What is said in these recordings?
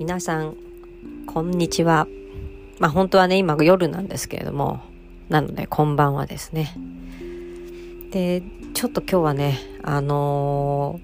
皆さん、こんにちは。まあ本当はね、今夜なんですけれども、なのでこんばんはですね。で、ちょっと今日はね、あの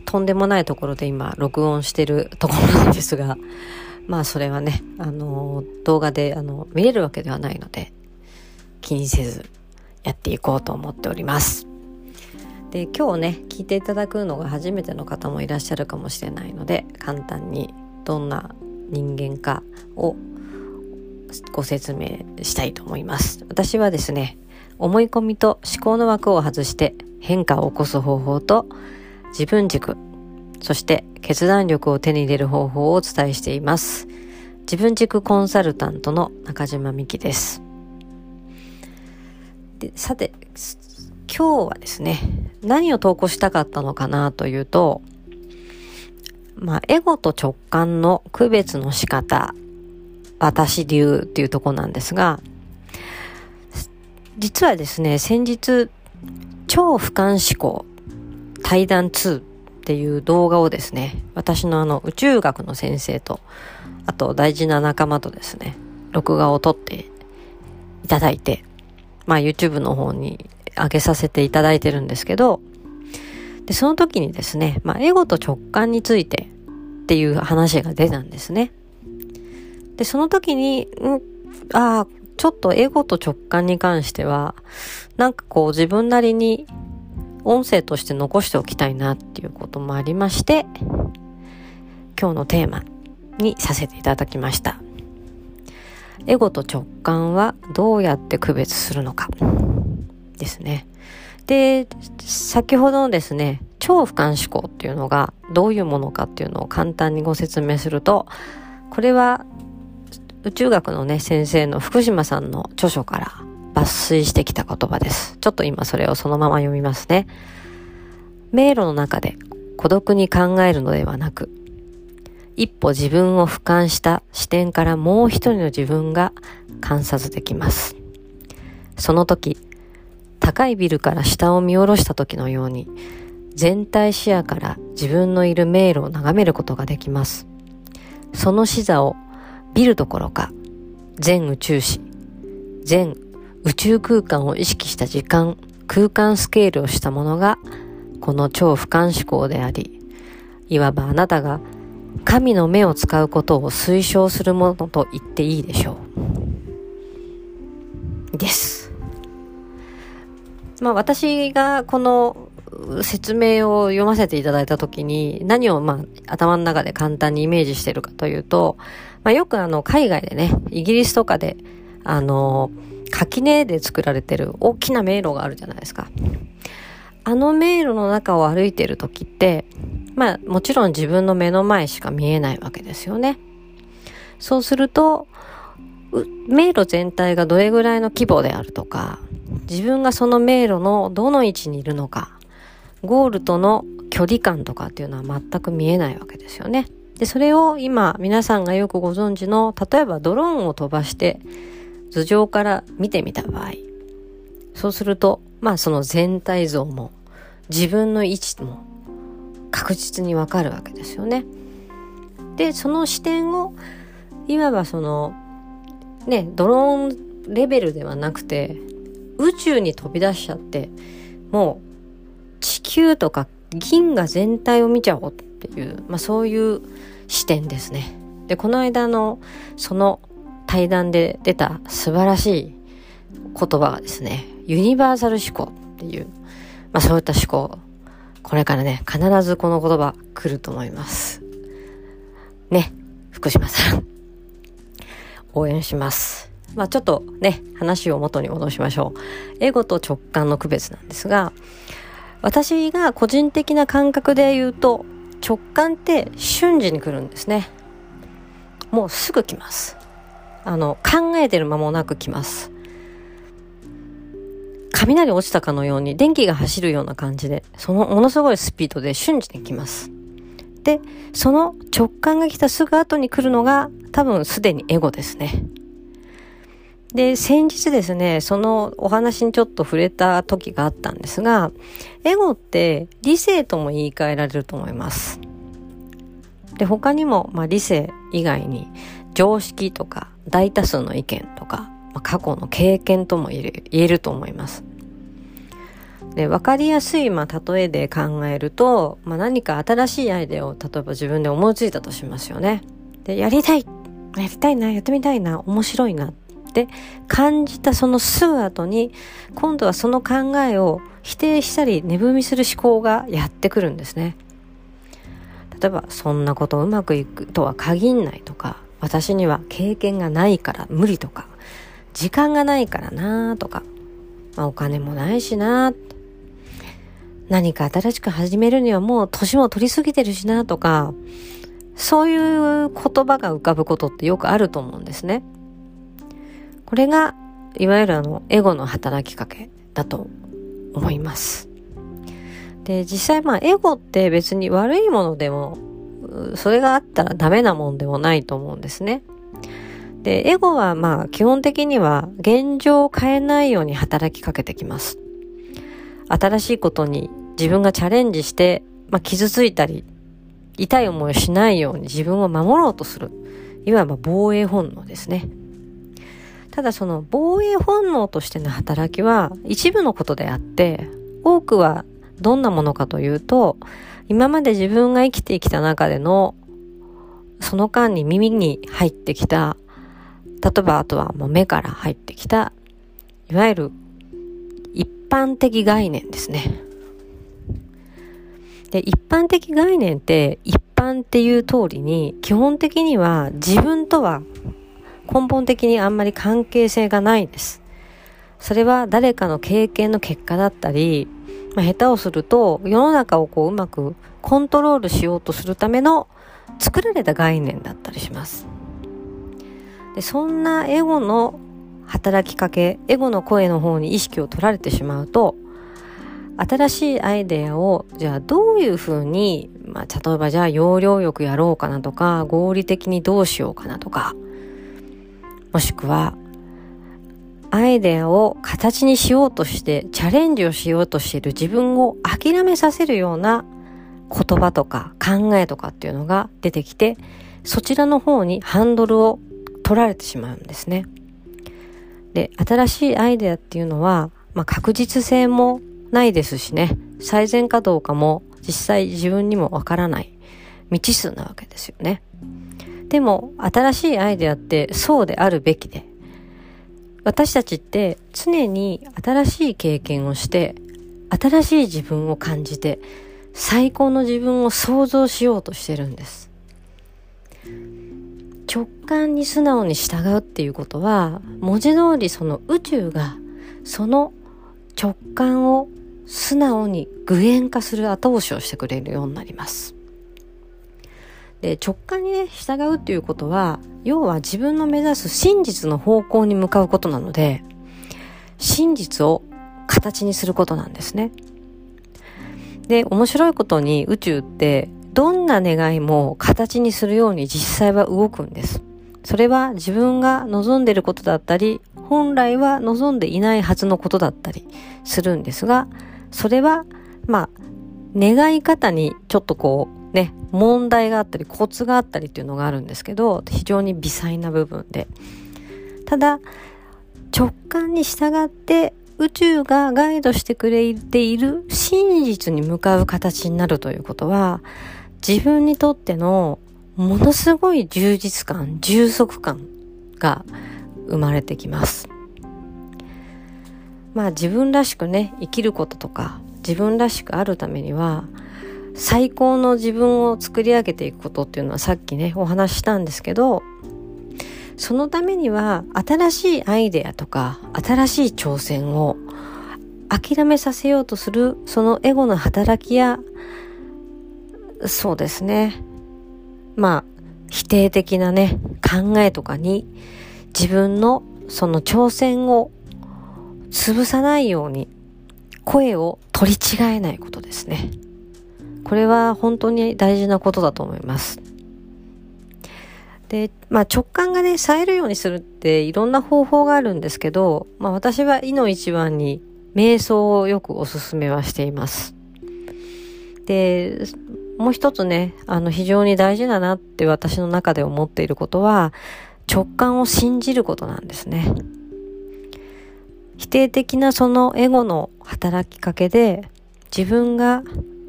ー、とんでもないところで今録音してるところなんですが、まあそれはね、あのー、動画であの見れるわけではないので、気にせずやっていこうと思っております。で今日ね聞いていただくのが初めての方もいらっしゃるかもしれないので簡単にどんな人間かをご説明したいと思います。私はですね思い込みと思考の枠を外して変化を起こす方法と自分軸そして決断力を手に入れる方法をお伝えしています。自分軸コンサルタントの中島美希です。でさて今日はですね、何を投稿したかったのかなというと、まあ、エゴと直感の区別の仕方、私流っていうとこなんですが、実はですね、先日、超俯瞰思考対談2っていう動画をですね、私のあの宇宙学の先生と、あと大事な仲間とですね、録画を撮っていただいて、まあ YouTube の方に上げさせていただいてるんですけど、で、その時にですね、まあ、エゴと直感についてっていう話が出たんですね。で、その時に、んああ、ちょっとエゴと直感に関しては、なんかこう自分なりに音声として残しておきたいなっていうこともありまして、今日のテーマにさせていただきました。エゴと直感はどうやって区別するのか。ですね。で、先ほどのですね、超俯瞰思考っていうのがどういうものかっていうのを簡単にご説明すると、これは宇宙学のね、先生の福島さんの著書から抜粋してきた言葉です。ちょっと今それをそのまま読みますね。迷路の中で孤独に考えるのではなく、一歩自分を俯瞰した視点からもう一人の自分が観察できます。その時、高いビルから下を見下ろした時のように、全体視野から自分のいる迷路を眺めることができます。その視座をビルどころか、全宇宙史、全宇宙空間を意識した時間、空間スケールをしたものが、この超俯瞰思考であり、いわばあなたが神の目を使うことを推奨するものと言っていいでしょう。まあ私がこの説明を読ませていただいたときに何をまあ頭の中で簡単にイメージしてるかというと、まあよくあの海外でね、イギリスとかであの垣根で作られてる大きな迷路があるじゃないですか。あの迷路の中を歩いてる時って、まあもちろん自分の目の前しか見えないわけですよね。そうすると、迷路全体がどれぐらいの規模であるとか、自分がその迷路のどの位置にいるのか、ゴールとの距離感とかっていうのは全く見えないわけですよね。で、それを今皆さんがよくご存知の、例えばドローンを飛ばして頭上から見てみた場合、そうすると、まあその全体像も自分の位置も確実にわかるわけですよね。で、その視点を、いわばその、ね、ドローンレベルではなくて、宇宙に飛び出しちゃって、もう地球とか銀河全体を見ちゃおうっていう、まあそういう視点ですね。で、この間のその対談で出た素晴らしい言葉がですね、ユニバーサル思考っていう、まあそういった思考、これからね、必ずこの言葉来ると思います。ね、福島さん。応援します。まあちょっとね、話を元に戻しましょう。エゴと直感の区別なんですが、私が個人的な感覚で言うと、直感って瞬時に来るんですね。もうすぐ来ます。あの、考えてる間もなく来ます。雷落ちたかのように電気が走るような感じで、そのものすごいスピードで瞬時に来ます。で、その直感が来たすぐ後に来るのが多分すでにエゴですね。で、先日ですね、そのお話にちょっと触れた時があったんですが、エゴって理性とも言い換えられると思います。で、他にも、まあ、理性以外に常識とか大多数の意見とか、まあ、過去の経験とも言える言えると思います。で、わかりやすい、まあ、例えで考えると、まあ、何か新しいアイデアを例えば自分で思いついたとしますよね。で、やりたいやりたいな、やってみたいな、面白いなって感じたそのすぐ後に、今度はその考えを否定したり、値踏みする思考がやってくるんですね。例えば、そんなことうまくいくとは限んないとか、私には経験がないから無理とか、時間がないからなとか、まあ、お金もないしな何か新しく始めるにはもう年も取りすぎてるしなとか、そういう言葉が浮かぶことってよくあると思うんですね。これが、いわゆるあの、エゴの働きかけだと思います。で、実際まあ、エゴって別に悪いものでも、それがあったらダメなもんでもないと思うんですね。で、エゴはまあ、基本的には現状を変えないように働きかけてきます。新しいことに自分がチャレンジして、まあ、傷ついたり、痛い思いをしないように自分を守ろうとする。いわば防衛本能ですね。ただその防衛本能としての働きは一部のことであって、多くはどんなものかというと、今まで自分が生きてきた中での、その間に耳に入ってきた、例えばあとはもう目から入ってきた、いわゆる一般的概念ですね。で、一般的概念って一般っていう通りに基本的には自分とは根本的にあんまり関係性がないです。それは誰かの経験の結果だったり、まあ、下手をすると世の中をこううまくコントロールしようとするための作られた概念だったりします。でそんなエゴの働きかけ、エゴの声の方に意識を取られてしまうと、新しいアイデアを、じゃあどういうふうに、まあ、例えばじゃあ要領よくやろうかなとか、合理的にどうしようかなとか、もしくは、アイデアを形にしようとして、チャレンジをしようとしている自分を諦めさせるような言葉とか考えとかっていうのが出てきて、そちらの方にハンドルを取られてしまうんですね。で、新しいアイデアっていうのは、まあ、確実性もないですしね、最善かどうかも実際自分にもわからない未知数なわけですよね。でも、新しいアイデアってそうであるべきで、私たちって常に新しい経験をして、新しい自分を感じて、最高の自分を想像しようとしてるんです。直感に素直に従うっていうことは、文字通りその宇宙がその直感を素直に具現化する後押しをしてくれるようになります。で、直感にね、従うっていうことは、要は自分の目指す真実の方向に向かうことなので、真実を形にすることなんですね。で、面白いことに宇宙って、どんな願いも形にするように実際は動くんです。それは自分が望んでいることだったり、本来は望んでいないはずのことだったりするんですが、それは、まあ、願い方にちょっとこう、ね、問題があったり、コツがあったりっていうのがあるんですけど、非常に微細な部分で。ただ、直感に従って宇宙がガイドしてくれている真実に向かう形になるということは、自分にとってのものすごい充実感、充足感が生まれてきます。まあ自分らしくね、生きることとか、自分らしくあるためには、最高の自分を作り上げていくことっていうのはさっきね、お話ししたんですけど、そのためには新しいアイデアとか、新しい挑戦を諦めさせようとするそのエゴの働きや、そうですね。まあ、否定的なね、考えとかに自分のその挑戦を潰さないように声を取り違えないことですね。これは本当に大事なことだと思います。で、まあ直感がね、冴えるようにするっていろんな方法があるんですけど、まあ私は意の一番に瞑想をよくおすすめはしています。で、もう一つね、あの非常に大事だなって私の中で思っていることは、直感を信じることなんですね。否定的なそのエゴの働きかけで自分が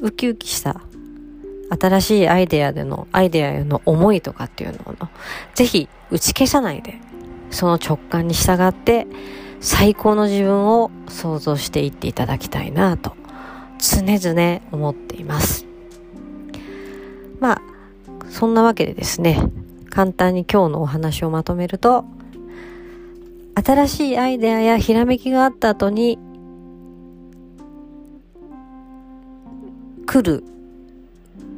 ウキウキした新しいアイデアでの、アイデアへの思いとかっていうのを、ぜひ打ち消さないで、その直感に従って最高の自分を想像していっていただきたいなと常々思っています。まあ、そんなわけでですね、簡単に今日のお話をまとめると、新しいアイデアやひらめきがあった後に、来る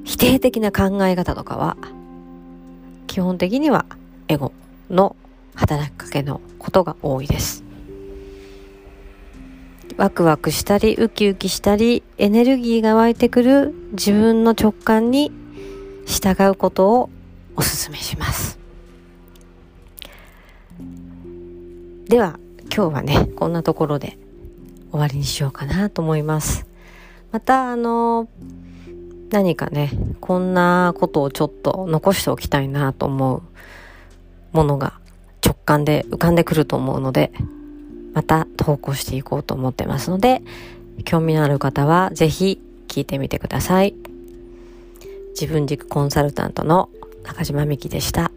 否定的な考え方とかは、基本的にはエゴの働きかけのことが多いです。ワクワクしたり、ウキウキしたり、エネルギーが湧いてくる自分の直感に従うことをお勧めします。では、今日はね、こんなところで終わりにしようかなと思います。また、あの、何かね、こんなことをちょっと残しておきたいなと思うものが直感で浮かんでくると思うので、また投稿していこうと思ってますので、興味のある方はぜひ聞いてみてください。自分軸コンサルタントの中島美希でした。